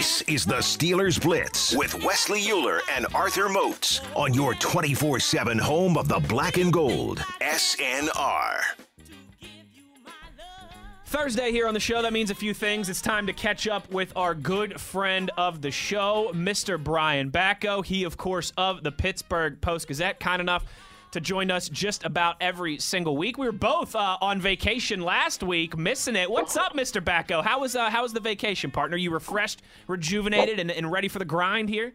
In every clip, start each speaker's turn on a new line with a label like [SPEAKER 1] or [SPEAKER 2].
[SPEAKER 1] This is the Steelers Blitz with Wesley Uhler and Arthur Moats on your 24 7 home of the black and gold. SNR.
[SPEAKER 2] Thursday here on the show, that means a few things. It's time to catch up with our good friend of the show, Mr. Brian Batko. He, of course, of the Pittsburgh Post Gazette, kind enough to join us just about every single week. We were both uh, on vacation last week, missing it. What's up, Mr. Batko? How was uh, how was the vacation, partner? You refreshed, rejuvenated, and, and ready for the grind here?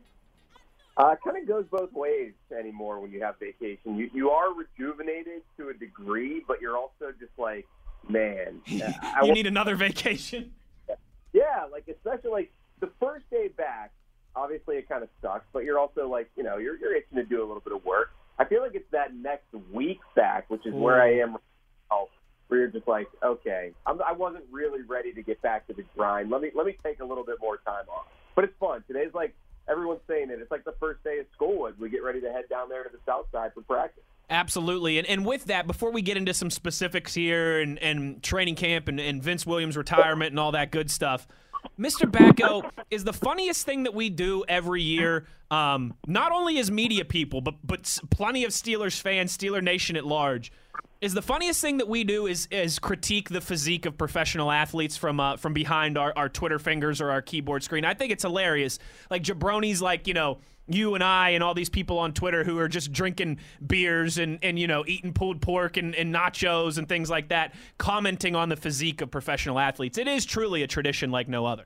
[SPEAKER 3] Uh, it kind of goes both ways anymore when you have vacation. You you are rejuvenated to a degree, but you're also just like, man, I
[SPEAKER 2] you need another vacation.
[SPEAKER 3] Yeah, like especially like the first day back. Obviously, it kind of sucks, but you're also like, you know, you're you're itching to do a little bit of work. I feel like it's that next week back, which is where I hmm. am. Oh, where you're just like, okay, I'm, I wasn't really ready to get back to the grind. Let me let me take a little bit more time off. But it's fun. Today's like everyone's saying it. It's like the first day of school as we get ready to head down there to the south side for practice.
[SPEAKER 2] Absolutely. And, and with that, before we get into some specifics here and, and training camp and, and Vince Williams' retirement and all that good stuff, Mr. Batko is the funniest thing that we do every year. Um, not only as media people, but but plenty of Steelers fans, Steeler Nation at large. Is the funniest thing that we do is is critique the physique of professional athletes from uh, from behind our, our Twitter fingers or our keyboard screen. I think it's hilarious. Like jabronis, like you know you and I and all these people on Twitter who are just drinking beers and, and you know eating pulled pork and, and nachos and things like that, commenting on the physique of professional athletes. It is truly a tradition like no other.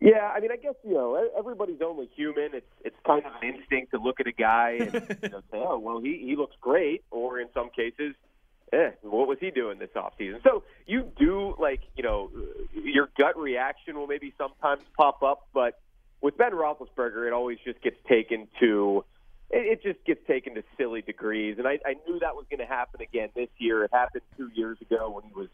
[SPEAKER 3] Yeah, I mean, I guess you know everybody's only human. It's it's kind of an instinct to look at a guy and you know, say, oh well, he he looks great, or in some cases, eh, what was he doing this off season? So you do like you know your gut reaction will maybe sometimes pop up, but with Ben Roethlisberger, it always just gets taken to it, just gets taken to silly degrees, and I, I knew that was going to happen again this year. It happened two years ago when he was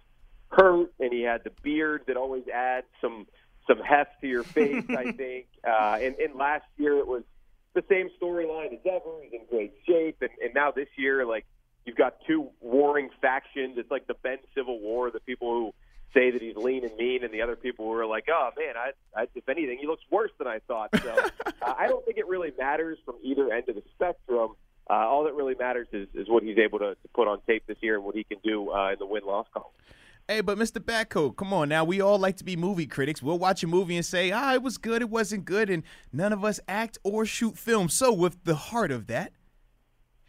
[SPEAKER 3] hurt and he had the beard that always adds some some heft to your face. I think, uh, and, and last year it was the same storyline as ever. He's in great shape, and, and now this year, like you've got two warring factions. It's like the Ben Civil War. The people who say that he's lean and mean, and the other people were like, "Oh man, I, I if anything, he looks worse than I thought." So uh, I don't think it really matters from either end of the spectrum. Uh, all that really matters is, is what he's able to, to put on tape this year and what he can do uh, in the win loss column.
[SPEAKER 4] Hey, but Mr. Batko, come on now. We all like to be movie critics. We'll watch a movie and say, ah, it was good, it wasn't good, and none of us act or shoot film. So, with the heart of that,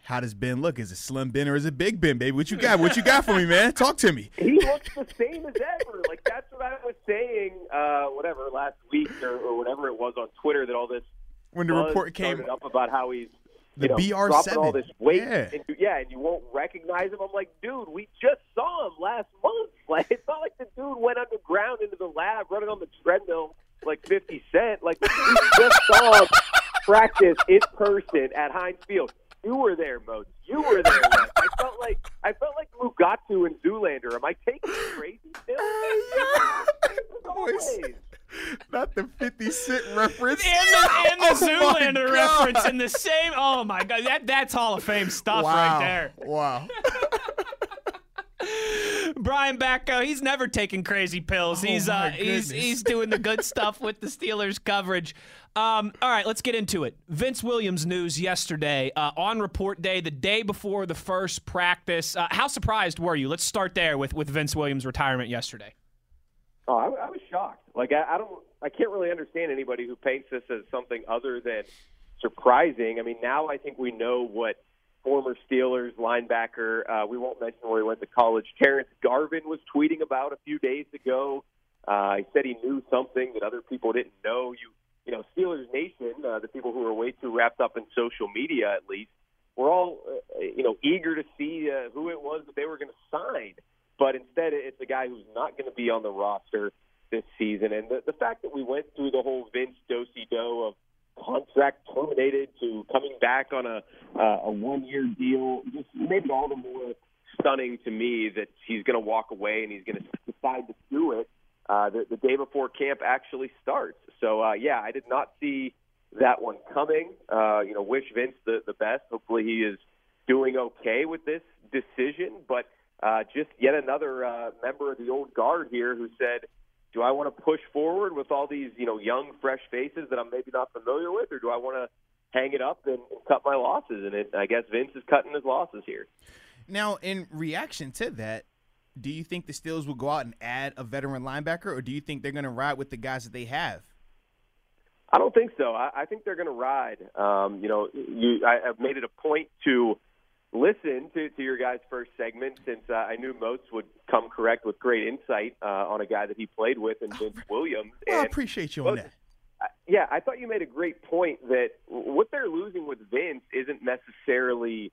[SPEAKER 4] how does Ben look? Is it Slim Ben or is it Big Ben, baby? What you got? What you got for me, man? Talk to me.
[SPEAKER 3] He looks the same as ever. Like that's what I was saying, uh, whatever last week or, or whatever it was on Twitter that all this
[SPEAKER 4] when the report came
[SPEAKER 3] up about how he's
[SPEAKER 4] the
[SPEAKER 3] you know,
[SPEAKER 4] BR
[SPEAKER 3] dropping all this weight,
[SPEAKER 4] yeah.
[SPEAKER 3] and you, yeah, and you won't recognize him. I'm like, dude, we just saw him last month. Like it's not like the dude went underground into the lab running on the treadmill like 50 Cent. Like we just saw practice in person at Heinz Field. You were there, Moses. You were there. I felt like I felt like Mugatu and Zoolander. Am I taking crazy pills?
[SPEAKER 4] Oh not the 50 Cent reference.
[SPEAKER 2] And the, and the oh Zoolander reference in the same. Oh, my God. That, that's Hall of Fame stuff
[SPEAKER 4] wow.
[SPEAKER 2] right there.
[SPEAKER 4] Wow.
[SPEAKER 2] Brian Batko, he's never taking crazy pills.
[SPEAKER 4] Oh
[SPEAKER 2] he's uh, he's he's doing the good stuff with the Steelers coverage. Um, all right, let's get into it. Vince Williams news yesterday uh, on report day, the day before the first practice. Uh, how surprised were you? Let's start there with with Vince Williams' retirement yesterday.
[SPEAKER 3] Oh, I, I was shocked. Like I, I don't, I can't really understand anybody who paints this as something other than surprising. I mean, now I think we know what former Steelers linebacker. Uh, we won't mention where he went to college. Terrence Garvin was tweeting about a few days ago. Uh, he said he knew something that other people didn't know. You, you know, Steelers Nation, uh, the people who are way too wrapped up in social media, at least, were all, uh, you know, eager to see uh, who it was that they were going to sign. But instead, it's a guy who's not going to be on the roster this season. And the, the fact that we went through the whole Vince Dosey-Do of contract terminated to coming back on a uh, a one year deal just made it all the more stunning to me that he's going to walk away and he's going to decide to do it uh, the, the day before camp actually starts. So uh, yeah, I did not see that one coming. Uh, you know, wish Vince the the best. Hopefully he is doing okay with this decision, but uh, just yet another uh, member of the old guard here who said do I want to push forward with all these you know young, fresh faces that I'm maybe not familiar with, or do I want to hang it up and, and cut my losses? And it, I guess Vince is cutting his losses here.
[SPEAKER 4] Now, in reaction to that, do you think the Steelers will go out and add a veteran linebacker, or do you think they're going to ride with the guys that they have?
[SPEAKER 3] I don't think so. I, I think they're going to ride. Um, you know, you, I, I've made it a point to listen to, to your guys' first segment since uh, I knew Moats would come correct with great insight uh, on a guy that he played with in Vince Williams.
[SPEAKER 4] Well,
[SPEAKER 3] and
[SPEAKER 4] I appreciate you on that.
[SPEAKER 3] uh, yeah, I thought you made a great point that what they're losing with Vince isn't necessarily,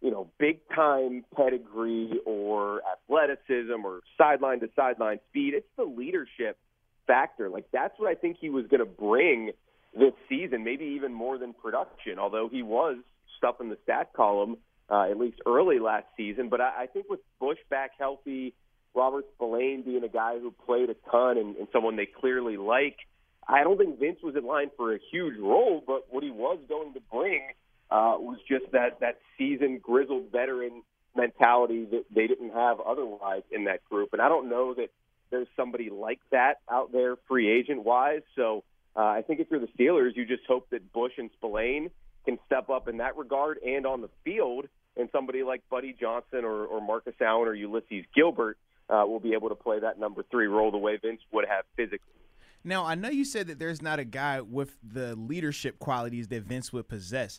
[SPEAKER 3] you know, big time pedigree or athleticism or sideline to sideline speed. It's the leadership factor. Like that's what I think he was going to bring this season, maybe even more than production. Although he was stuff in the stat column uh, at least early last season, but I, I think with Bush back healthy, Robert Spillane being a guy who played a ton and, and someone they clearly like. I don't think Vince was in line for a huge role, but what he was going to bring uh, was just that that seasoned, grizzled veteran mentality that they didn't have otherwise in that group. And I don't know that there's somebody like that out there, free agent wise. So uh, I think if you're the Steelers, you just hope that Bush and Spillane can step up in that regard and on the field, and somebody like Buddy Johnson or, or Marcus Allen or Ulysses Gilbert uh, will be able to play that number three role the way Vince would have physically.
[SPEAKER 4] Now, I know you said that there's not a guy with the leadership qualities that Vince would possess,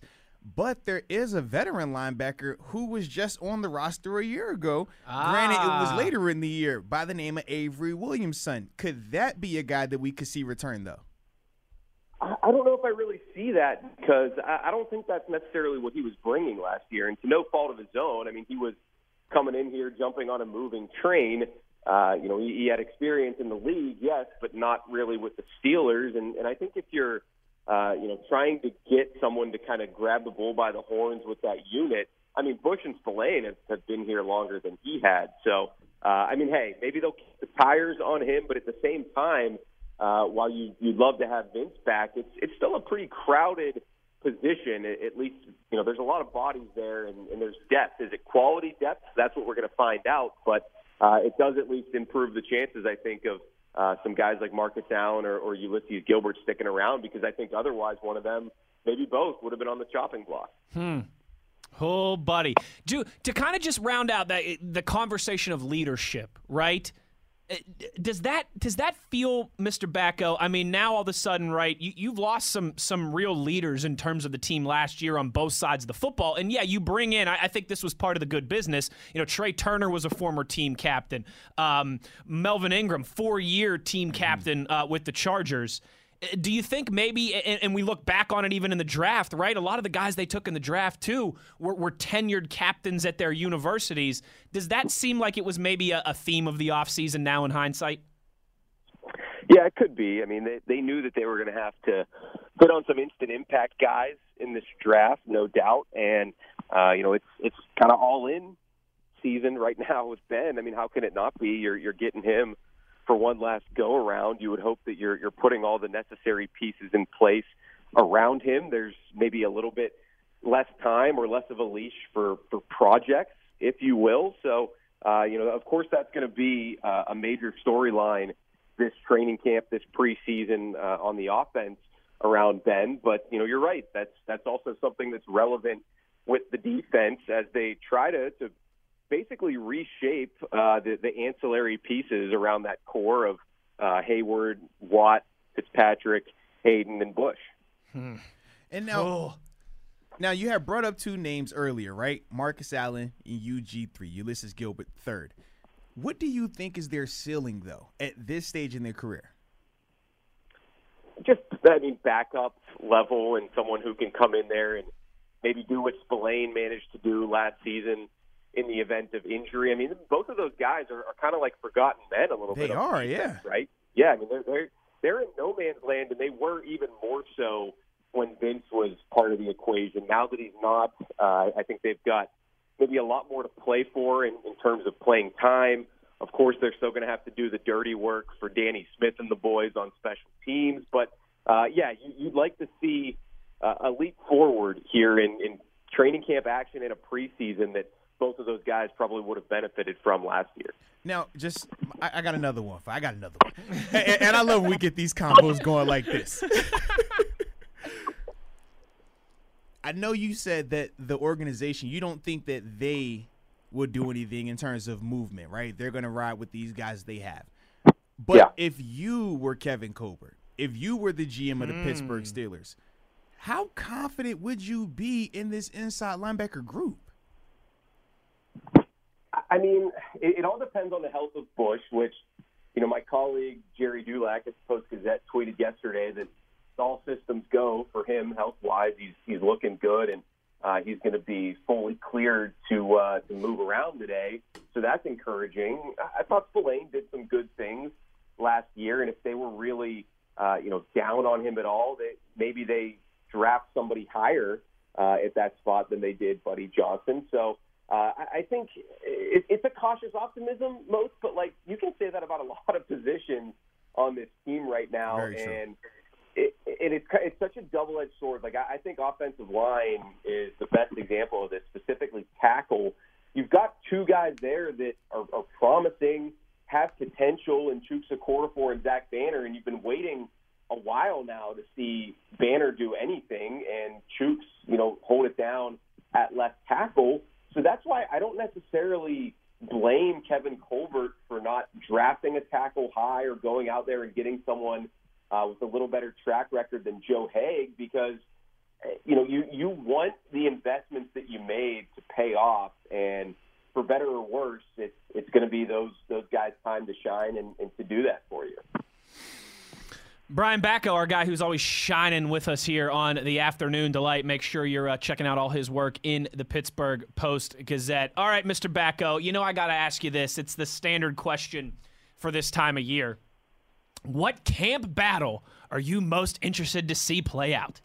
[SPEAKER 4] but there is a veteran linebacker who was just on the roster a year ago. Granted, it was
[SPEAKER 2] Ah.
[SPEAKER 4] later in the year by the name of Avery Williamson. Could that be a guy that we could see return, though?
[SPEAKER 3] I I don't know if I really see that because I I don't think that's necessarily what he was bringing last year. And to no fault of his own, I mean, he was coming in here jumping on a moving train. Uh, you know, he, he had experience in the league, yes, but not really with the Steelers. And, and I think if you're, uh, you know, trying to get someone to kind of grab the bull by the horns with that unit, I mean, Bush and Spillane have, have been here longer than he had. So, uh, I mean, hey, maybe they'll keep the tires on him, but at the same time, uh, while you you'd love to have Vince back, it's it's still a pretty crowded position. At least you know there's a lot of bodies there, and, and there's depth. Is it quality depth? That's what we're going to find out. But uh, it does at least improve the chances, I think, of uh, some guys like Marcus Allen or, or Ulysses Gilbert sticking around because I think otherwise one of them, maybe both, would have been on the chopping block. Hmm.
[SPEAKER 2] Oh, buddy. Do, to kind of just round out that the conversation of leadership, right? Uh, Does that does that feel, Mr. Batko? I mean, now all of a sudden, right? You, you've lost some some real leaders in terms of the team last year on both sides of the football, and yeah, you bring in. I, I think this was part of the good business. You know, Trai Turner was a former team captain. Um, Melvin Ingram, four year team captain uh, with the Chargers. Do you think maybe, and, and we look back on it even in the draft, right? A lot of the guys they took in the draft too were, were tenured captains at their universities. Does that seem like it was maybe a, a theme of the offseason now in hindsight?
[SPEAKER 3] Yeah, it could be. I mean, they they knew that they were going to have to put on some instant impact guys in this draft, no doubt. And uh, you know, it's it's kind of all in season right now with Ben. I mean, how can it not be? You're you're getting him for one last go around. You would hope that you're you're putting all the necessary pieces in place around him. There's maybe a little bit less time or less of a leash for for projects, if you will. So, uh, you know, of course, that's going to be uh, a major storyline this training camp, this preseason uh, on the offense around Ben. But you know, you're right. That's that's also something that's relevant with the defense as they try to to basically reshape uh, the the ancillary pieces around that core of uh, Heyward, Watt, Fitzpatrick, Haden, and Bush.
[SPEAKER 4] And now, now you have brought up two names earlier, right? Marcus Allen and UG three, Ulysses Gilbert third. What do you think is their ceiling though at this stage in their career?
[SPEAKER 3] just I mean backup level and someone who can come in there and maybe do what Spillane managed to do last season in the event of injury. I mean, both of those guys are, are kind of like forgotten men a little
[SPEAKER 4] They
[SPEAKER 3] bit. They
[SPEAKER 4] are,
[SPEAKER 3] defense,
[SPEAKER 4] yeah.
[SPEAKER 3] right. Yeah, I mean they're they're they're in no man's land, and they were even more so when Vince was part of the equation. Now that he's not, uh, I think they've got maybe a lot more to play for in, in terms of playing time. Of course, they're still going to have to do the dirty work for Danny Smith and the boys on special teams. But uh, yeah, you, you'd like to see uh, a leap forward here in, in training camp action in a preseason that both of those guys probably would have benefited from last year.
[SPEAKER 4] Now, just I, I got another one. I got another one, and, and I love when we get these combos going like this. I know you said that the organization, you don't think that they would do anything in terms of movement, right? They're going to ride with these guys they have. But
[SPEAKER 3] Yeah.
[SPEAKER 4] if you were Kevin Colbert, if you were the GM of the Pittsburgh hmm. Steelers, how confident would you be in this inside linebacker group?
[SPEAKER 3] I mean, it, it all depends on the health of Bush, which, you know, my colleague Gerry Dulac at the Post Gazette tweeted yesterday that all systems go for him health wise. He's he's looking good and uh, he's going to be fully cleared to uh, to move around today. So that's encouraging. I thought Spillane did some good things last year, and if they were really uh, you know down on him at all, they maybe they draft somebody higher uh, at that spot than they did Buddy Johnson. So. Uh, I I think it, it's a cautious optimism, most, but like you can say that about a lot of positions on this team right now,
[SPEAKER 4] Very true.
[SPEAKER 3] and it, it, it's it's such a double-edged sword. Like I, I think offensive line is the best example of this, specifically tackle. You've got two guys there that are, are promising, have potential in Chuks Okorafor and Zach Banner, and you've been waiting a while now to see Banner do anything, and Chuks, you know, hold it down at left tackle. So that's why I don't necessarily blame Kevin Colbert for not drafting a tackle high or going out there and getting someone uh, with a little better track record than Joe Haeg because uh, you know you you want the investments that you made to pay off and for better or worse it's it's going to be those those guys time to shine and, and to do that for you.
[SPEAKER 2] Brian Batko, our guy who's always shining with us here on the Afternoon Delight. Make sure you're uh, checking out all his work in the Pittsburgh Post Gazette. All right, Mr. Batko, you know I got to ask you this. It's the standard question for this time of year. What camp battle are you most interested to see play out?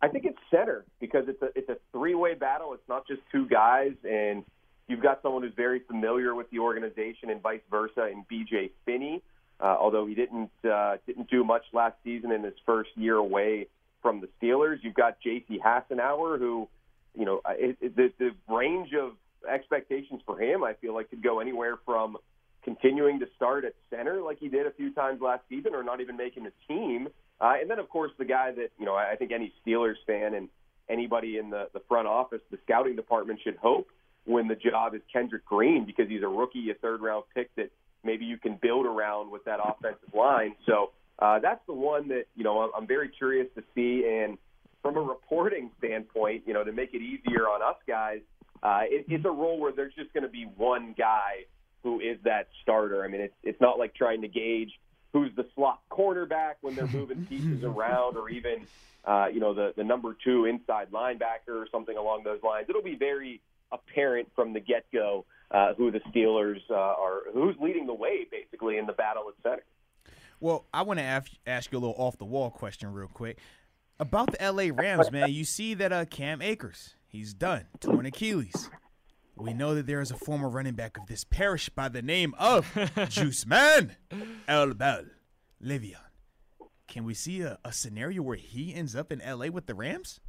[SPEAKER 3] I think it's center because it's a it's a three way battle. It's not just two guys, and you've got someone who's very familiar with the organization and vice versa in BJ Finney. Uh, although he didn't uh, didn't do much last season in his first year away from the Steelers, you've got J.C. Hassenauer, who you know it, it, the the range of expectations for him, I feel like could go anywhere from continuing to start at center like he did a few times last season, or not even making the team. Uh, and then, of course, the guy that you know I think any Steelers fan and anybody in the, the front office, the scouting department should hope win the job is Kendrick Green because he's a rookie, a third round pick that maybe you can build around with that offensive line. So uh, that's the one that you know I'm, I'm very curious to see. And from a reporting standpoint, you know, to make it easier on us guys, uh, it, it's a role where there's just going to be one guy who is that starter. I mean, it's it's not like trying to gauge who's the slot cornerback when they're moving pieces around, or even uh, you know the the number two inside linebacker or something along those lines. It'll be very apparent from the get go uh, who the Steelers uh, are, who's leading the way basically in the battle at center.
[SPEAKER 4] Well, I want to ask, ask you a little off the wall question real quick about the LA Rams, man. You see that uh, Cam Akers, he's done torn Achilles. We know that there is a former running back of this parish by the name of Juice Man El Bel Le'Veon. Can we see a, a scenario where he ends up in LA with the Rams?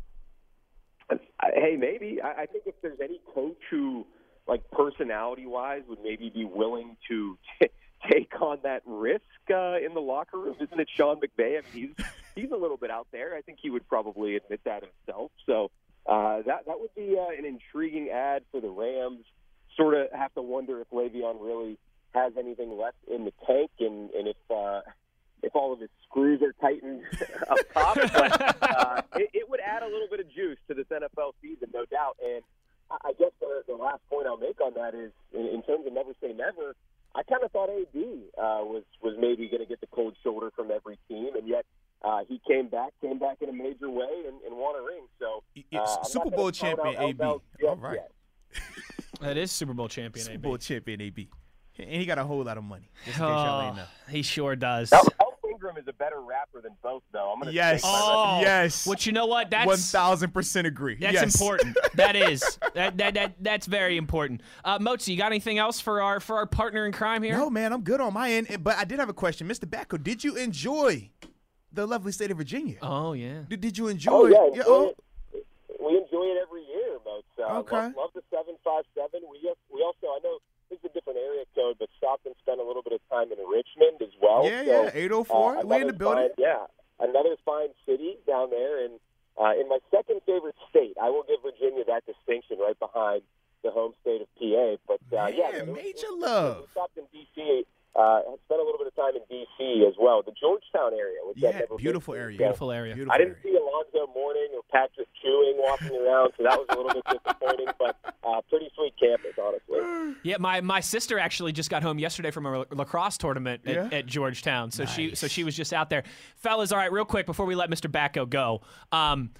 [SPEAKER 3] Hey, maybe. I I think if there's any coach who, like personality wise, would maybe be willing to t- take on that risk uh, in the locker room, isn't it Sean McVay? I mean, he's he's a little bit out there. I think he would probably admit that himself. So uh, that that would be uh, an intriguing ad for the Rams. Sort of have to wonder if Le'Veon really has anything left in the tank, and and if uh, if all of his screws are tightened up top. But uh, it, it would add a little bit of juice to this NFL season, no doubt. And I I guess the, the last point I'll make on that is, in, in terms of never say never, I kind of thought AB uh, was was maybe going to get the cold shoulder from every team, and yet uh, he came back, came back in a major way, and, and won a ring. So uh,
[SPEAKER 4] y-
[SPEAKER 3] I'm not
[SPEAKER 4] Super Bowl champion AB. All right.
[SPEAKER 3] yet.
[SPEAKER 2] That is Super Bowl champion.
[SPEAKER 4] Super
[SPEAKER 2] AB.
[SPEAKER 4] Bowl champion AB. And he got a whole lot of money. Just in case y'all
[SPEAKER 2] Oh, he sure does.
[SPEAKER 3] El, El Ingram is a better rapper than both, though. I'm going to
[SPEAKER 4] Yes.
[SPEAKER 3] Take
[SPEAKER 2] Oh,
[SPEAKER 4] Yes.
[SPEAKER 2] But you know what? That's
[SPEAKER 4] One thousand percent agree.
[SPEAKER 2] That's
[SPEAKER 4] yes.
[SPEAKER 2] important. That is that, that that that's very important. Uh, Mozi, you got anything else for our for our partner in crime here?
[SPEAKER 4] No, man, I'm good on my end. But I did have a question, Mr. Batko. Did you enjoy the lovely state of Virginia?
[SPEAKER 2] Oh yeah.
[SPEAKER 4] Did, did you enjoy?
[SPEAKER 3] Oh, yeah,
[SPEAKER 4] it? oh.
[SPEAKER 3] We enjoy it every year, Moats. Uh,
[SPEAKER 4] Okay.
[SPEAKER 3] Love, love the seven five seven. We we also I know spent a little bit of time in Richmond as well.
[SPEAKER 4] Yeah,
[SPEAKER 3] so,
[SPEAKER 4] yeah,
[SPEAKER 3] uh, 804.
[SPEAKER 4] We in the building.
[SPEAKER 3] Fine, yeah, another fine city down there. And uh, in my second favorite state, I will give Virginia that distinction right behind the home state of PA. But uh, yeah, yeah,
[SPEAKER 4] major
[SPEAKER 3] it, it,
[SPEAKER 4] love.
[SPEAKER 3] Stopped in D.C., uh, spent a little bit of time in DC as well, the Georgetown area, which I've
[SPEAKER 4] Yeah,
[SPEAKER 3] never been
[SPEAKER 4] beautiful area.
[SPEAKER 2] Beautiful area.
[SPEAKER 4] Beautiful
[SPEAKER 3] I didn't
[SPEAKER 4] area.
[SPEAKER 3] see Alonzo Mourning or Patrick Ewing walking around, so that was a little bit disappointing. But uh, pretty sweet campus, honestly.
[SPEAKER 2] Yeah, my, my sister actually just got home yesterday from a lacrosse tournament at,
[SPEAKER 4] Yeah?
[SPEAKER 2] at Georgetown, so she so she was just out there. Fellas, all right, real quick before we let Mr. Batko go, um,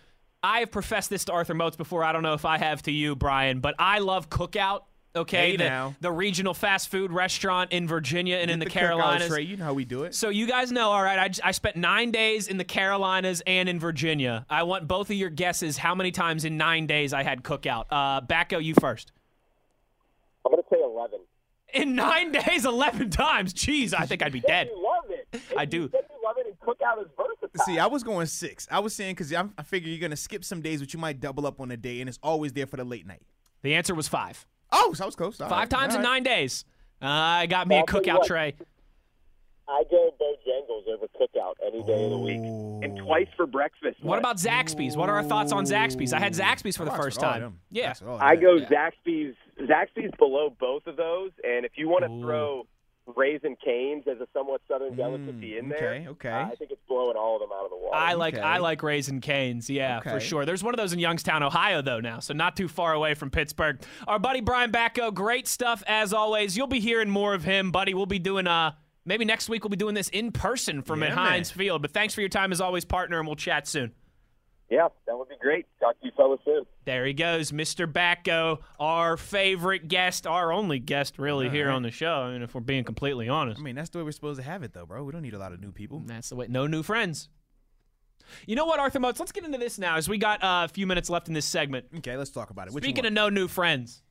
[SPEAKER 2] I have professed this to Arthur Moats before. I don't know if I have to you, Brian, but I love Cookout. Okay,
[SPEAKER 4] Hey,
[SPEAKER 2] the,
[SPEAKER 4] now.
[SPEAKER 2] the regional fast food restaurant in Virginia and in the,
[SPEAKER 4] Cookout
[SPEAKER 2] Carolinas.
[SPEAKER 4] Trey, you know how we do it.
[SPEAKER 2] So you guys know, all right. I, j- I spent nine days in the Carolinas and in Virginia. I want both of your guesses. How many times in nine days I had cookout? Uh, Batko, you first.
[SPEAKER 3] I'm going to say 11.
[SPEAKER 2] In nine days, eleven times. Jeez, I think I'd be dead.
[SPEAKER 3] You love it.
[SPEAKER 2] I do.
[SPEAKER 3] said you love it, and Cookout is versatile.
[SPEAKER 4] See, I was going six. I was saying because I, I figure you're gonna skip some days, but you might double up on a day, and it's always there for the late night.
[SPEAKER 2] The answer was five.
[SPEAKER 4] Oh, so I was close. All
[SPEAKER 2] Five
[SPEAKER 4] right,
[SPEAKER 2] times
[SPEAKER 4] all
[SPEAKER 2] in
[SPEAKER 4] right.
[SPEAKER 2] nine days. Uh, I got me a
[SPEAKER 3] I'll
[SPEAKER 2] cookout
[SPEAKER 3] what.
[SPEAKER 2] tray.
[SPEAKER 3] I go Bojangles over Cookout any day of the week, and twice for breakfast.
[SPEAKER 2] What about Zaxby's? What are our thoughts on Zaxby's? I had Zaxby's for the first time.
[SPEAKER 4] them.
[SPEAKER 2] Yeah.
[SPEAKER 4] Rocks with all
[SPEAKER 3] I
[SPEAKER 4] that.
[SPEAKER 3] go Zaxby's. Zaxby's below both of those, and if you want to
[SPEAKER 2] Ooh.
[SPEAKER 3] throw Raising Cane's as a somewhat southern delicacy in there,
[SPEAKER 4] okay, okay.
[SPEAKER 3] uh, I think it's blowing all of them out of the water.
[SPEAKER 2] I like
[SPEAKER 4] Okay.
[SPEAKER 2] I like Raising Cane's, yeah, for sure. There's one of those in Youngstown, Ohio, though now, so not too far away from Pittsburgh. Our buddy Brian Batko, great stuff as always. You'll be hearing more of him, buddy. We'll be doing uh maybe next week we'll be doing this in person from
[SPEAKER 4] Yeah,
[SPEAKER 2] at
[SPEAKER 4] man.
[SPEAKER 2] Heinz Field. But thanks for your time as always, partner, and we'll chat soon.
[SPEAKER 3] Yeah, that would be great. Talk to you fellas soon.
[SPEAKER 2] There he goes, Mr. Batko, our favorite guest, our only guest really here on the show. I mean, if we're being completely honest.
[SPEAKER 4] I mean, that's the way we're supposed to have it, though, bro. We don't need a lot of new people.
[SPEAKER 2] That's the way. No new friends. You know what, Arthur Moats? Let's get into this now, as we got uh, a few minutes left in this segment.
[SPEAKER 4] Okay, let's talk about it. Which
[SPEAKER 2] Speaking of no new friends,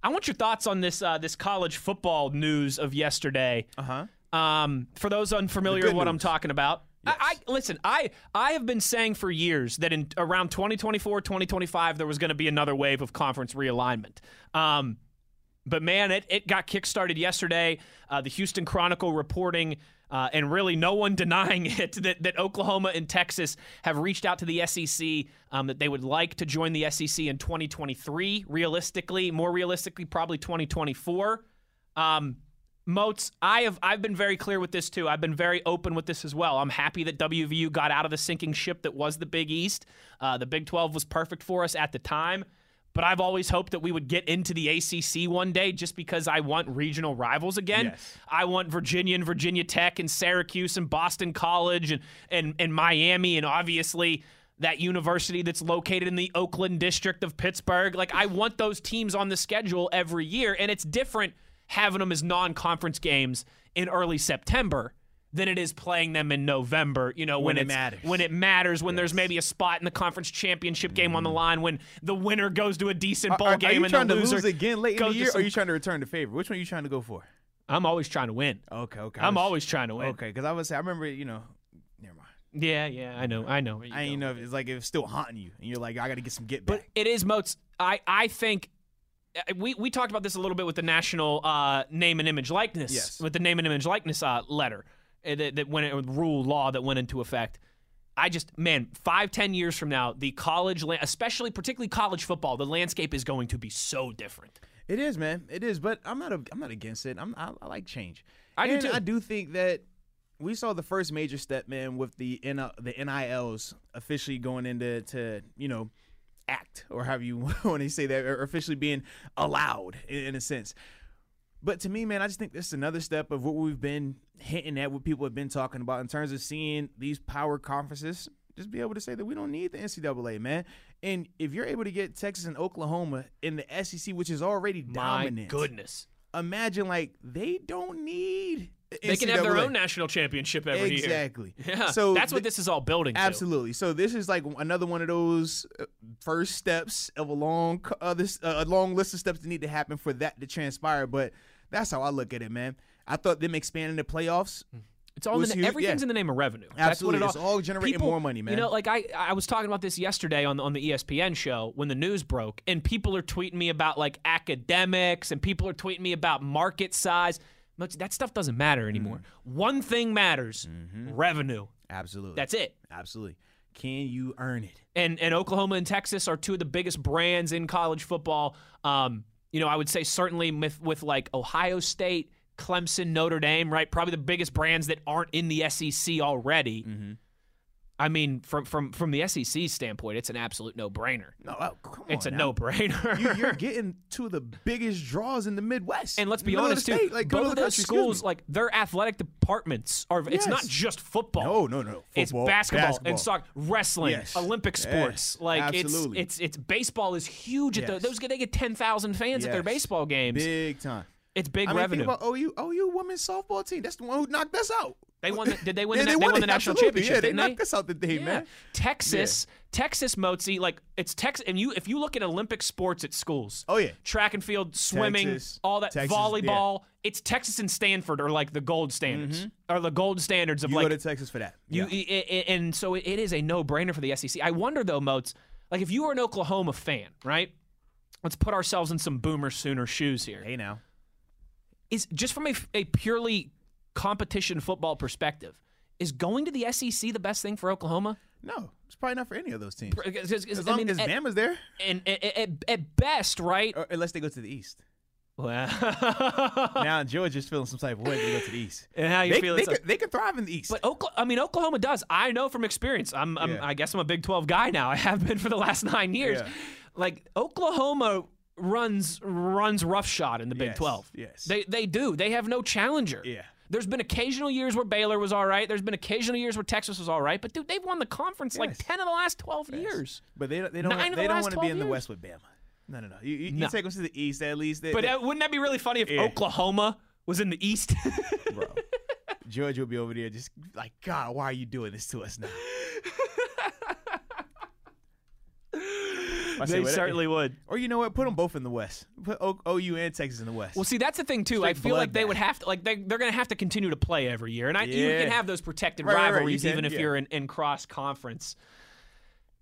[SPEAKER 2] I want your thoughts on this uh, this college football news of yesterday.
[SPEAKER 4] uh huh.
[SPEAKER 2] Um, for those unfamiliar
[SPEAKER 4] The
[SPEAKER 2] with
[SPEAKER 4] good
[SPEAKER 2] what I'm talking about, I, I listen. I I have been saying for years that in around 2024, 2025, there was going to be another wave of conference realignment. Um, but man, it, it got kickstarted yesterday. Uh, the Houston Chronicle reporting, uh, and really no one denying it, that, that Oklahoma and Texas have reached out to the SEC um, that they would like to join the SEC in 2023. Realistically, more realistically, probably 2024. Um, Moats, I have I've been very clear with this too. I've been very open with this as well. I'm happy that WVU got out of the sinking ship that was the Big East. Uh, the Big 12 was perfect for us at the time, but I've always hoped that we would get into the ACC one day just because I want regional rivals again.
[SPEAKER 4] Yes.
[SPEAKER 2] I want Virginia and Virginia Tech and Syracuse and Boston College and and, and Miami and obviously that university that's located in the Oakland district of Pittsburgh. Like I want those teams on the schedule every year, and it's different having them as non-conference games in early September than it is playing them in November. You know when,
[SPEAKER 4] When it matters.
[SPEAKER 2] When it matters. When there's maybe a spot in the conference championship game on the mm. line. When the winner goes to a decent bowl
[SPEAKER 4] Are, are
[SPEAKER 2] game
[SPEAKER 4] you
[SPEAKER 2] and
[SPEAKER 4] trying
[SPEAKER 2] the
[SPEAKER 4] to lose again late in the year, or are you trying to return the favor? Which one are you trying to go for?
[SPEAKER 2] I'm always trying to win.
[SPEAKER 4] Okay, okay.
[SPEAKER 2] I'm
[SPEAKER 4] was-
[SPEAKER 2] always trying to win.
[SPEAKER 4] Okay, because I was I remember you know, never mind.
[SPEAKER 2] Yeah, yeah, I know, I know. you
[SPEAKER 4] I know if it's like it's still haunting you, and you're like, I got to get some get back.
[SPEAKER 2] But it is Moats. I I think we we talked about this a little bit with the national uh, name and image likeness.
[SPEAKER 4] Yes.
[SPEAKER 2] With the name and image likeness uh, letter uh, that, that went with rule law that went into effect. I just man, five ten years from now, the college, especially particularly college football, the landscape is going to be so different.
[SPEAKER 4] It is, man. It is, but I'm not. A, I'm not against it. I'm. I, I like change.
[SPEAKER 2] I do too.
[SPEAKER 4] I do think that we saw the first major step, man, with the N, the NILs officially going into to you know act or however you want to say that, or officially being allowed in, in a sense. But to me, man, I just think this is another step of what we've been hinting at, what people have been talking about in terms of seeing these power conferences just be able to say that we don't need the NCAA, man. And if you're able to get Texas and Oklahoma in the SEC, which is already
[SPEAKER 2] My
[SPEAKER 4] dominant,
[SPEAKER 2] goodness,
[SPEAKER 4] imagine like they don't need
[SPEAKER 2] they can have their own national championship every year.
[SPEAKER 4] exactly.
[SPEAKER 2] Yeah,
[SPEAKER 4] So
[SPEAKER 2] that's what
[SPEAKER 4] th-
[SPEAKER 2] this is all building. to.
[SPEAKER 4] Absolutely. So this is like another one of those uh, first steps of a long uh, this, uh, a long list of steps that need to happen for that to transpire. But that's how I look at it, man. I thought them expanding the playoffs.
[SPEAKER 2] It's all in the,
[SPEAKER 4] huge,
[SPEAKER 2] everything's
[SPEAKER 4] yeah.
[SPEAKER 2] in the name of revenue.
[SPEAKER 4] Absolutely.
[SPEAKER 2] That's
[SPEAKER 4] It's
[SPEAKER 2] what it
[SPEAKER 4] all generating more money, man.
[SPEAKER 2] You know, like I I was talking about this yesterday on the, on the ESPN show when the news broke, and people are tweeting me about like academics, and people are tweeting me about market size. Much- That stuff doesn't matter anymore. Mm-hmm. One thing matters: mm-hmm. revenue.
[SPEAKER 4] Absolutely.
[SPEAKER 2] That's it.
[SPEAKER 4] Absolutely. Can you earn it?
[SPEAKER 2] and and Oklahoma and Texas are two of the biggest brands in college football. Um, you know, I would say certainly with with like Ohio State, Clemson, Notre Dame, right? Probably the biggest brands that aren't in the SEC already. Mm-hmm. I mean, from from from the SEC standpoint, it's an absolute no brainer.
[SPEAKER 4] No, oh, come
[SPEAKER 2] It's a
[SPEAKER 4] on
[SPEAKER 2] no brainer.
[SPEAKER 4] You, you're getting two of the biggest draws in the Midwest.
[SPEAKER 2] And let's be
[SPEAKER 4] Middle
[SPEAKER 2] honest too,
[SPEAKER 4] like,
[SPEAKER 2] both
[SPEAKER 4] of
[SPEAKER 2] those
[SPEAKER 4] country,
[SPEAKER 2] schools, like their athletic departments are. It's not just football.
[SPEAKER 4] No, no, no.
[SPEAKER 2] it's basketball,
[SPEAKER 4] basketball.
[SPEAKER 2] and soccer, wrestling,
[SPEAKER 4] Yes.
[SPEAKER 2] Olympic
[SPEAKER 4] Yes,
[SPEAKER 2] sports. Like
[SPEAKER 4] absolutely.
[SPEAKER 2] it's it's it's baseball is huge at the, those. They get ten thousand fans at their baseball games.
[SPEAKER 4] Big time.
[SPEAKER 2] It's big
[SPEAKER 4] I mean,
[SPEAKER 2] revenue.
[SPEAKER 4] think about OU, OU women's softball team. That's the one who knocked us out.
[SPEAKER 2] They won the- did they win
[SPEAKER 4] Yeah,
[SPEAKER 2] the-
[SPEAKER 4] they
[SPEAKER 2] they won the national
[SPEAKER 4] absolutely.
[SPEAKER 2] championship,
[SPEAKER 4] Yeah, they
[SPEAKER 2] didn't they?
[SPEAKER 4] knocked us out the day,
[SPEAKER 2] yeah.
[SPEAKER 4] man.
[SPEAKER 2] Texas, Texas, Mozi, like it's Texas, and you if you look at Olympic sports at schools,
[SPEAKER 4] Oh yeah.
[SPEAKER 2] track and field, swimming,
[SPEAKER 4] Texas,
[SPEAKER 2] all that,
[SPEAKER 4] Texas,
[SPEAKER 2] volleyball, it's Texas and Stanford are like the gold standards, or the gold standards of
[SPEAKER 4] Mm-hmm. You
[SPEAKER 2] like
[SPEAKER 4] go to Texas for that.
[SPEAKER 2] You
[SPEAKER 4] Yeah.
[SPEAKER 2] i- i- and so it, it is a no-brainer for the SEC. I wonder though, Moats, like if you were an Oklahoma fan, right? Let's put ourselves in some Boomer Sooner shoes here.
[SPEAKER 4] Hey now.
[SPEAKER 2] Is just from a, a purely competition football perspective, is going to the SEC the best thing for Oklahoma?
[SPEAKER 4] No, it's probably not for any of those teams.
[SPEAKER 2] Because- because,
[SPEAKER 4] As
[SPEAKER 2] I
[SPEAKER 4] long
[SPEAKER 2] mean,
[SPEAKER 4] as
[SPEAKER 2] at,
[SPEAKER 4] Bama's there,
[SPEAKER 2] and, at, at, at best, right?
[SPEAKER 4] or unless they go to the East.
[SPEAKER 2] Well,
[SPEAKER 4] now Georgia's feeling some type of way they go to the East.
[SPEAKER 2] and how you
[SPEAKER 4] They,
[SPEAKER 2] feel?
[SPEAKER 4] they,
[SPEAKER 2] a-
[SPEAKER 4] could, they could thrive in the East.
[SPEAKER 2] But Oklahoma, I mean, Oklahoma does. I know from experience. I'm, I'm
[SPEAKER 4] Yeah.
[SPEAKER 2] I guess I'm a Big 12 guy now. I have been for the last nine years.
[SPEAKER 4] Yeah.
[SPEAKER 2] Like Oklahoma runs runs roughshod in the Big
[SPEAKER 4] Yes,
[SPEAKER 2] 12.
[SPEAKER 4] yes.
[SPEAKER 2] They they do. They have no challenger.
[SPEAKER 4] Yeah.
[SPEAKER 2] There's been occasional years where Baylor was all right. There's been occasional years where Texas was all right. But dude, they've won the conference like 10 of the last 12 years.
[SPEAKER 4] But they, they don't want, they
[SPEAKER 2] the
[SPEAKER 4] don't want to be in the. West with Bama. No, no, no. You, you,
[SPEAKER 2] No.
[SPEAKER 4] you take them to the East at least. They,
[SPEAKER 2] But
[SPEAKER 4] they-
[SPEAKER 2] uh, wouldn't that be really funny if
[SPEAKER 4] Yeah.
[SPEAKER 2] Oklahoma was in the East?
[SPEAKER 4] bro, Georgia will be over there just like, God, why are you doing this to us now? I say,
[SPEAKER 2] they
[SPEAKER 4] what-
[SPEAKER 2] certainly would.
[SPEAKER 4] Or you know what? Put them both in the West. Put o- OU and Texas in the West.
[SPEAKER 2] Well, see, that's the thing too. I feel like they
[SPEAKER 4] bloodbath.
[SPEAKER 2] would have to, like they they're going to have to continue to play every year, and I, you can have those protected
[SPEAKER 4] Right, right, right, you
[SPEAKER 2] rivalries
[SPEAKER 4] can,
[SPEAKER 2] even if
[SPEAKER 4] yeah.
[SPEAKER 2] you're in, in cross conference.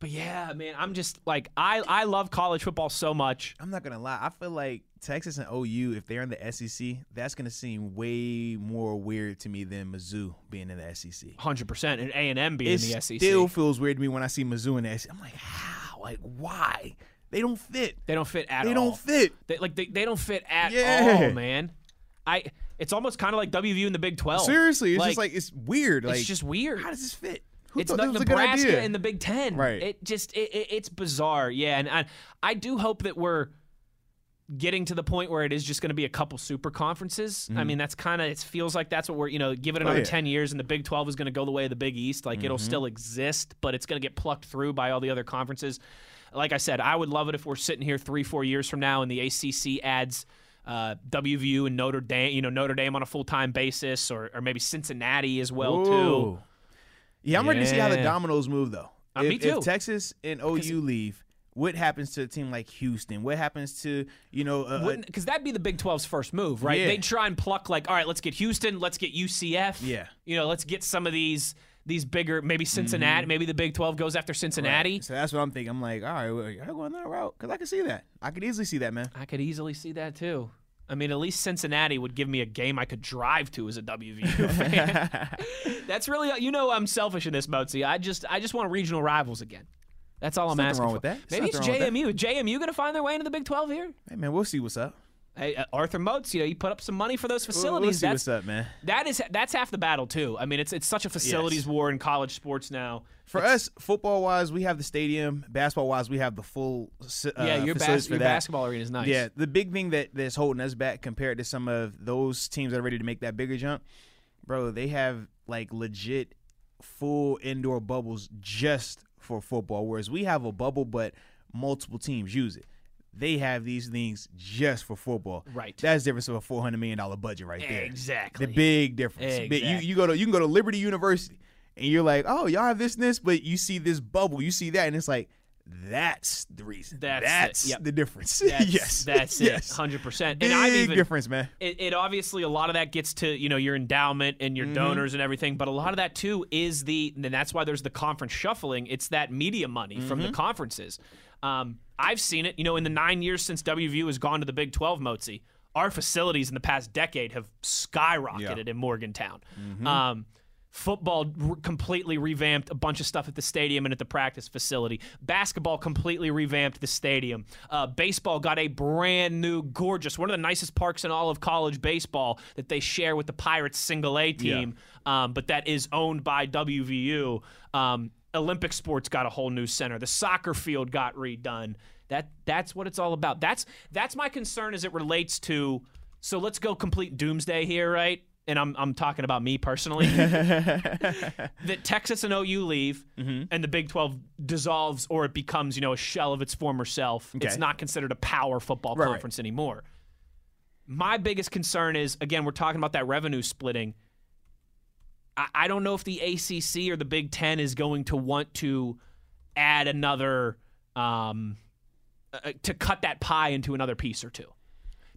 [SPEAKER 2] But yeah, man, I'm just like I I love college football so much.
[SPEAKER 4] I'm not gonna lie. I feel like Texas and OU, if they're in the SEC, that's gonna seem way more weird to me than Mizzou being in the SEC.
[SPEAKER 2] Hundred percent, and A and M being
[SPEAKER 4] It
[SPEAKER 2] in the SEC.
[SPEAKER 4] still feels weird to me when I see Mizzou in the SEC. I'm like, how? Like, why? They don't fit.
[SPEAKER 2] they don't fit at
[SPEAKER 4] They
[SPEAKER 2] all.
[SPEAKER 4] don't fit.
[SPEAKER 2] They, like they, they don't fit at
[SPEAKER 4] Yeah.
[SPEAKER 2] all, man. I it's almost kind of like WVU in the Big Twelve.
[SPEAKER 4] Seriously, it's just like it's weird. Like,
[SPEAKER 2] it's just weird.
[SPEAKER 4] how does this fit? Who
[SPEAKER 2] it's
[SPEAKER 4] thought
[SPEAKER 2] like
[SPEAKER 4] this a good
[SPEAKER 2] Nebraska
[SPEAKER 4] idea?
[SPEAKER 2] in the Big Ten.
[SPEAKER 4] Right.
[SPEAKER 2] It just it, it, it's bizarre. Yeah, and I I do hope that we're getting to the point where it is just going to be a couple super conferences. I mean, that's kind of it feels like that's what we're you know give it
[SPEAKER 4] Mm-hmm. Oh,
[SPEAKER 2] another
[SPEAKER 4] yeah.
[SPEAKER 2] ten years and the Big Twelve is going to go the way of the Big East. Like it'll
[SPEAKER 4] Mm-hmm.
[SPEAKER 2] still exist, but it's going to get plucked through by all the other conferences. Like I said, I would love it if we're sitting here three four years from now and the ACC adds. Uh, WVU and Notre Dame, you know Notre Dame on a full time basis, or, or maybe Cincinnati as well too.
[SPEAKER 4] Yeah, I'm ready to see how the
[SPEAKER 2] Yeah.
[SPEAKER 4] dominoes move though.
[SPEAKER 2] Uh,
[SPEAKER 4] if,
[SPEAKER 2] me too.
[SPEAKER 4] If Texas and OU leave, what happens to a team like Houston? What happens to you know?
[SPEAKER 2] Because that'd be the Big 12's first move, right?
[SPEAKER 4] Yeah.
[SPEAKER 2] They'd try and pluck like, all right, let's get Houston, let's get UCF.
[SPEAKER 4] Yeah.
[SPEAKER 2] You know, let's get some of these these bigger, maybe Cincinnati, mm-hmm. maybe the Big 12 goes after Cincinnati.
[SPEAKER 4] So that's what I'm thinking. I'm like, all right, well, y'all going that route because I can see that. I could easily see that, man.
[SPEAKER 2] I could easily see that too. I mean, at least Cincinnati would give me a game I could drive to as a WVU fan. That's really, you know, I'm selfish in this, Mozi. I just, I just want regional rivals again. That's all I'm
[SPEAKER 4] nothing
[SPEAKER 2] asking
[SPEAKER 4] wrong
[SPEAKER 2] for.
[SPEAKER 4] with that. There's
[SPEAKER 2] Maybe it's JMU. JMU going to find their way into the Big 12 here?
[SPEAKER 4] Hey, man, we'll see what's up.
[SPEAKER 2] Hey, uh, Arthur Moats, you know, you put up some money for those
[SPEAKER 4] We'll,
[SPEAKER 2] facilities.
[SPEAKER 4] we'll see
[SPEAKER 2] That's
[SPEAKER 4] what's up, man.
[SPEAKER 2] That is that's half the battle too. I mean, it's it's such a facilities
[SPEAKER 4] Yes.
[SPEAKER 2] war in college sports now.
[SPEAKER 4] For us, football wise, we have the stadium. Basketball wise, we have the full. Uh,
[SPEAKER 2] yeah, your, bas-
[SPEAKER 4] for
[SPEAKER 2] your basketball arena is nice.
[SPEAKER 4] Yeah, the big thing that that's holding us back compared to some of those teams that are ready to make that bigger jump, bro, they have like legit full indoor bubbles just for football, whereas we have a bubble, but multiple teams use it. They have these things just for football.
[SPEAKER 2] Right.
[SPEAKER 4] That's the difference of a four hundred million dollar budget right there.
[SPEAKER 2] Exactly.
[SPEAKER 4] The big difference. Big- You you go to you can go to Liberty University and you're like, oh, y'all have this and this, but you see this bubble, you see that, and it's like, that's the reason.
[SPEAKER 2] That's.
[SPEAKER 4] That's
[SPEAKER 2] Yep.
[SPEAKER 4] the difference.
[SPEAKER 2] That's,
[SPEAKER 4] yes,
[SPEAKER 2] that's
[SPEAKER 4] yes.
[SPEAKER 2] it, hundred percent.
[SPEAKER 4] Big
[SPEAKER 2] And I've even
[SPEAKER 4] difference, man.
[SPEAKER 2] it, it obviously a lot of that gets to you know your endowment and
[SPEAKER 4] Mm-hmm.
[SPEAKER 2] your donors and everything, but a lot of that too is the and that's why there's the conference shuffling. It's that media money from
[SPEAKER 4] Mm-hmm.
[SPEAKER 2] the conferences. Um, I've seen it. You know, in the nine years since WVU has gone to the Big Twelve, Mozi, our facilities in the past decade have skyrocketed
[SPEAKER 4] Yeah.
[SPEAKER 2] in Morgantown. Um, football r- completely revamped a bunch of stuff at the stadium and at the practice facility. Basketball completely revamped the stadium. Uh, baseball got a brand new, gorgeous, one of the nicest parks in all of college baseball that they share with the Pirates single A team, um, but that is owned by WVU. Um, Olympic sports got a whole new center. The soccer field got redone. That that's what it's all about. That's that's my concern as it relates to. So let's go complete doomsday here, right? And I'm I'm talking about me personally. that Texas and OU leave,
[SPEAKER 4] Mm-hmm.
[SPEAKER 2] and the Big 12 dissolves, or it becomes you know a shell of its former self. It's not considered a power football
[SPEAKER 4] Right, right.
[SPEAKER 2] conference anymore. My biggest concern is again we're talking about that revenue splitting. I, I don't know if the ACC or the Big Ten is going to want to add another um, uh, to cut that pie into another piece or two.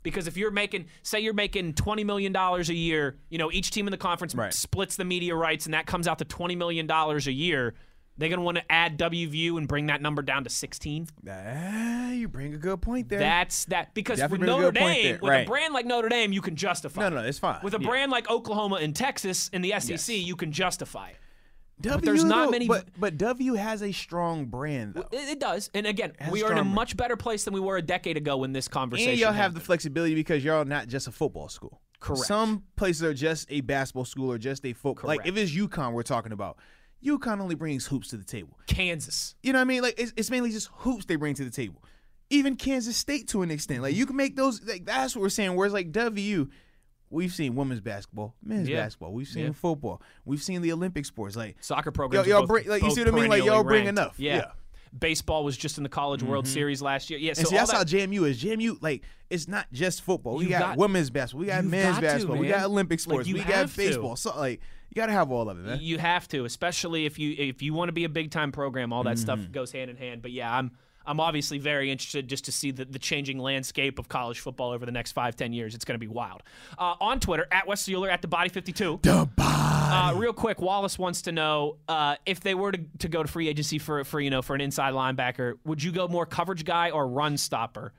[SPEAKER 2] Because if you're making, say, you're making twenty million dollars a year, you know, each team in the conference
[SPEAKER 4] Right.
[SPEAKER 2] splits the media rights, and that comes out to twenty million dollars a year. They're going to want to add WVU and bring that number down to sixteen.
[SPEAKER 4] Ah, you bring a good point there.
[SPEAKER 2] That's that because
[SPEAKER 4] Definitely
[SPEAKER 2] with Notre Dame, with
[SPEAKER 4] Right.
[SPEAKER 2] a brand like Notre Dame, you can justify.
[SPEAKER 4] no,
[SPEAKER 2] it.
[SPEAKER 4] no, it's fine.
[SPEAKER 2] With a
[SPEAKER 4] Yeah.
[SPEAKER 2] brand like Oklahoma and Texas in the SEC,
[SPEAKER 4] Yes.
[SPEAKER 2] you can justify it.
[SPEAKER 4] W,
[SPEAKER 2] there's not
[SPEAKER 4] though,
[SPEAKER 2] many-
[SPEAKER 4] But but W has a strong brand though.
[SPEAKER 2] It, it does. And again, we are in a much better place than we were a decade ago when this conversation.
[SPEAKER 4] And y'all have the flexibility because y'all not just a football school.
[SPEAKER 2] Correct.
[SPEAKER 4] Some places are just a basketball school or just a football. Like if it's UConn, we're talking about. UConn only brings hoops to the table.
[SPEAKER 2] Kansas.
[SPEAKER 4] You know what I mean? Like it's, it's mainly just hoops they bring to the table. Even Kansas State to an extent. Like you can make those. Like that's what we're saying. Whereas like W, we've seen women's basketball, men's
[SPEAKER 2] Yeah.
[SPEAKER 4] basketball. We've seen
[SPEAKER 2] Yeah.
[SPEAKER 4] football. We've seen the Olympic sports. Like
[SPEAKER 2] Soccer programs.
[SPEAKER 4] y'all
[SPEAKER 2] both,
[SPEAKER 4] bring like you see what I mean? Like y'all bring
[SPEAKER 2] ranked.
[SPEAKER 4] enough.
[SPEAKER 2] Yeah. Baseball was just in the College World Series last year. Yeah. So
[SPEAKER 4] And see,
[SPEAKER 2] all
[SPEAKER 4] that's
[SPEAKER 2] that,
[SPEAKER 4] how JMU is. JMU, like, it's not just football. We
[SPEAKER 2] You
[SPEAKER 4] got,
[SPEAKER 2] got-
[SPEAKER 4] women's basketball. We got men's
[SPEAKER 2] got to,
[SPEAKER 4] basketball. we got. Olympic
[SPEAKER 2] Like,
[SPEAKER 4] sports.
[SPEAKER 2] you
[SPEAKER 4] we got
[SPEAKER 2] to.
[SPEAKER 4] baseball. So, like, you got to have all of it, man.
[SPEAKER 2] You have to, especially if you if you want to be a big time program. All that
[SPEAKER 4] Mm-hmm.
[SPEAKER 2] stuff goes hand in hand. But yeah, I'm I'm obviously very interested just to see the, the changing landscape of college football over the next five ten years. It's going to be wild. Uh, on Twitter at Wes Uhler at the Body Fifty Two.
[SPEAKER 4] the body.
[SPEAKER 2] Uh, real quick, Wallace wants to know uh, if they were to, to go to free agency for for you know for an inside linebacker, would you go more coverage guy or run stopper?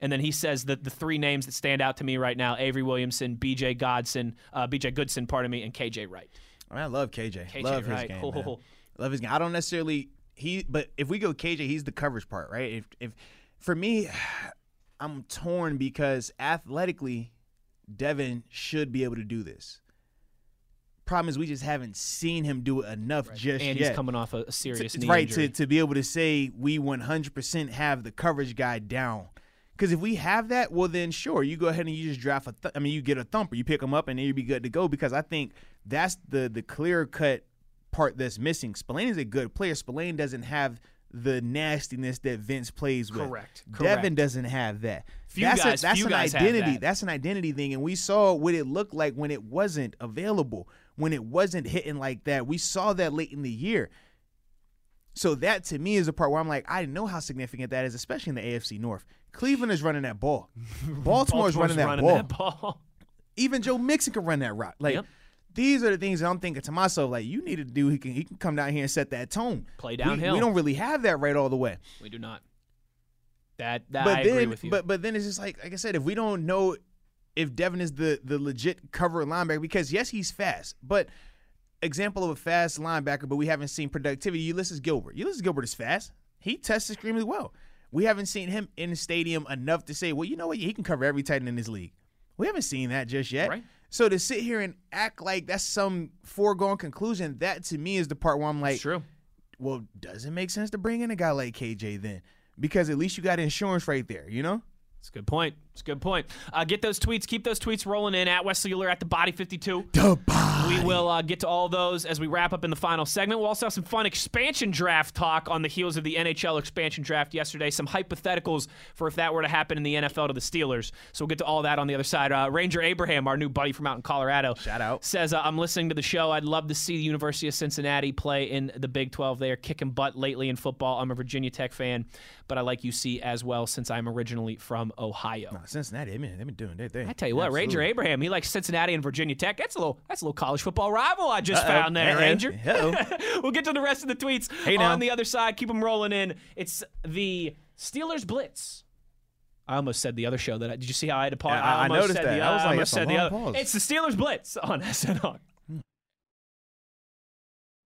[SPEAKER 2] And then he says that the three names that stand out to me right now: Avery Williamson, B.J. Godson, uh, B.J. Goodson, pardon me, and K.J. Wright.
[SPEAKER 4] I, love KJ.
[SPEAKER 2] KJ,
[SPEAKER 4] love his game. Man. Love his game. I don't necessarily he, but if we go KJ, he's the coverage part, right? If if for me, I'm torn because athletically, Devin should be able to do this. Problem is, we just haven't seen him do it enough just
[SPEAKER 2] and
[SPEAKER 4] yet.
[SPEAKER 2] And he's coming off a, a serious
[SPEAKER 4] to, right
[SPEAKER 2] injury.
[SPEAKER 4] to, to be able to say we 100% have the coverage guy down because if we have that well then sure you go ahead and you just draft a th- i mean you get a thumper you pick him up and then you be good to go because i think that's the the clear cut part that's missing spillane is a good player spillane doesn't have the nastiness that vince plays with
[SPEAKER 2] Correct.
[SPEAKER 4] devin
[SPEAKER 2] Correct.
[SPEAKER 4] doesn't have that
[SPEAKER 2] Few
[SPEAKER 4] that's
[SPEAKER 2] guys-
[SPEAKER 4] a, that's an identity
[SPEAKER 2] that.
[SPEAKER 4] that's an identity thing and we saw what it looked like when it wasn't available when it wasn't hitting like that we saw that late in the year so that to me is the part where I'm like, I know how significant that is, especially in the AFC North. Cleveland is running that ball. Baltimore's, running, that, ball.
[SPEAKER 2] that ball.
[SPEAKER 4] Even Joe Mixon can run that route. Like
[SPEAKER 2] Yep.
[SPEAKER 4] These are the things that I'm thinking to myself, like, you need to do he can he can come down here and set that tone.
[SPEAKER 2] Play
[SPEAKER 4] We-
[SPEAKER 2] downhill.
[SPEAKER 4] We, don't really have that right all the way.
[SPEAKER 2] We do not. That, that
[SPEAKER 4] but
[SPEAKER 2] I
[SPEAKER 4] then
[SPEAKER 2] agree with you.
[SPEAKER 4] but but then it's just like like I said, if we don't know if Devin is the the legit cover linebacker, because yes, he's fast, but example of a fast linebacker, but we haven't seen productivity. Ulysses Gilbert. Ulysses Gilbert is fast. He tests extremely well. We haven't seen him in the stadium enough to say, well, you know what? He can cover every tight end in this league. We haven't seen that just yet.
[SPEAKER 2] Right.
[SPEAKER 4] So to sit here and act like that's some foregone conclusion, that to me is the part where I'm like,
[SPEAKER 2] it's true.
[SPEAKER 4] well, does it make sense to bring in a guy like KJ then? Because at least you got insurance right there, you know?
[SPEAKER 2] It's a good point. It's a good point. Uh, get those tweets. Keep those tweets rolling in at Wesley Uhler at the Body 52.
[SPEAKER 4] The body.
[SPEAKER 2] We will uh, get to all those as we wrap up in the final segment. We'll also have some fun expansion draft talk on the heels of the NHL expansion draft yesterday. Some hypotheticals for if that were to happen in the NFL to the Steelers. So we'll get to all that on the other side. Uh, Ranger Abraham, our new buddy from out in Colorado,
[SPEAKER 4] Shout out.
[SPEAKER 2] says, uh, I'm listening to the show. I'd love to see the University of Cincinnati play in the Big 12. They are kicking butt lately in football. I'm a Virginia Tech fan, but I like UC as well since I'm originally from Ohio.
[SPEAKER 4] Nah, Cincinnati, they've been, they've been doing their thing.
[SPEAKER 2] I tell you what, Ranger Abraham, he likes Cincinnati and Virginia Tech. That's a little that's a little college football rival I just found there,
[SPEAKER 4] Uh-oh.
[SPEAKER 2] Ranger.
[SPEAKER 4] Uh-oh.
[SPEAKER 2] we'll get to the rest of the tweets
[SPEAKER 4] Hey, now.
[SPEAKER 2] on the other side. Keep them rolling in. It's the Steelers blitz. I almost said the other show that I, did you see how I had to pause?
[SPEAKER 4] Yeah, I- I
[SPEAKER 2] almost
[SPEAKER 4] noticed
[SPEAKER 2] said
[SPEAKER 4] that.
[SPEAKER 2] The,
[SPEAKER 4] I was like,
[SPEAKER 2] almost said the other.
[SPEAKER 4] pause.
[SPEAKER 2] It's the Steelers Blitz on SNR.